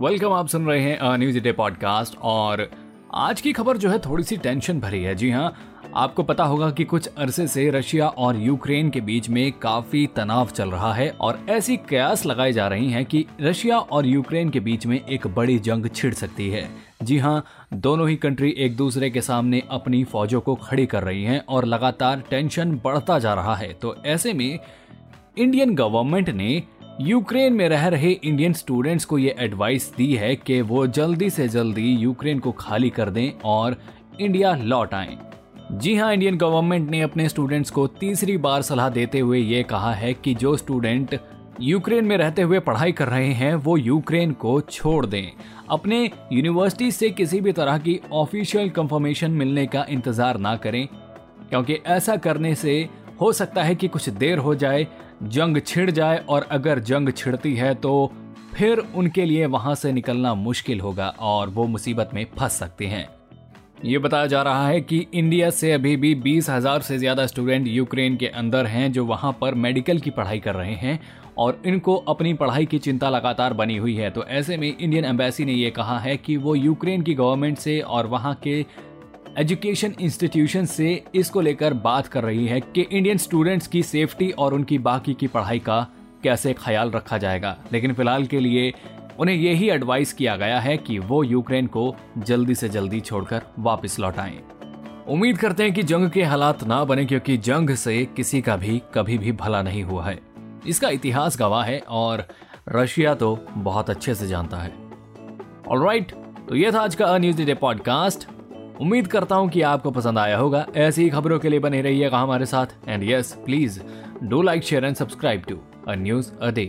Welcome आप सुन रहे हैं न्यूज़ डे पॉडकास्ट और आज की खबर जो है थोड़ी सी टेंशन भरी है। जी हाँ आपको पता होगा कि कुछ अरसे से रशिया और यूक्रेन के बीच में काफ़ी तनाव चल रहा है और ऐसी कयास लगाई जा रही हैं कि रशिया और यूक्रेन के बीच में एक बड़ी जंग छिड़ सकती है। जी हाँ दोनों ही कंट्री एक दूसरे के सामने अपनी फौजों को खड़ी कर रही हैं और लगातार टेंशन बढ़ता जा रहा है। तो ऐसे में इंडियन गवर्नमेंट ने यूक्रेन में रह रहे इंडियन स्टूडेंट्स को ये एडवाइस दी है कि वो जल्दी से जल्दी यूक्रेन को खाली कर दें और इंडिया लौट आएँ। जी हाँ इंडियन गवर्नमेंट ने अपने स्टूडेंट्स को तीसरी बार सलाह देते हुए ये कहा है कि जो स्टूडेंट यूक्रेन में रहते हुए पढ़ाई कर रहे हैं, वो यूक्रेन को छोड़ दें अपने यूनिवर्सिटी से किसी भी तरह की ऑफिशियल कंफर्मेशन मिलने का इंतज़ार ना करें, क्योंकि ऐसा करने से हो सकता है कि कुछ देर हो जाए जंग छिड़ जाए और अगर जंग छिड़ती है तो फिर उनके लिए वहाँ से निकलना मुश्किल होगा और वो मुसीबत में फंस सकते हैं। ये बताया जा रहा है कि इंडिया से अभी भी बीस हज़ार से ज़्यादा स्टूडेंट यूक्रेन के अंदर हैं जो वहाँ पर मेडिकल की पढ़ाई कर रहे हैं और इनको अपनी पढ़ाई की चिंता लगातार बनी हुई है। तो ऐसे में इंडियन एम्बेसी ने ये कहा है कि वो यूक्रेन की गवर्नमेंट से और वहाँ के एजुकेशन इंस्टीट्यूशन से इसको लेकर बात कर रही है कि इंडियन स्टूडेंट्स की सेफ्टी और उनकी बाकी की पढ़ाई का कैसे ख्याल रखा जाएगा। लेकिन फ़िलहाल के लिए उन्हें यही एडवाइस किया गया है कि वो यूक्रेन को जल्दी से जल्दी छोड़कर वापस लौट आएँ। उम्मीद करते हैं कि जंग के हालात ना बने क्योंकि जंग से किसी का भी कभी भी भला नहीं हुआ है। इसका इतिहास गवाह है और रशिया तो बहुत अच्छे से जानता है। ऑलराइट तो ये था आज का न्यूज़ डे पॉडकास्ट उम्मीद करता हूँ कि आपको पसंद आया होगा। ऐसी ही खबरों के लिए बने रहिएगा हमारे साथ। And yes please do like share and subscribe to a news a day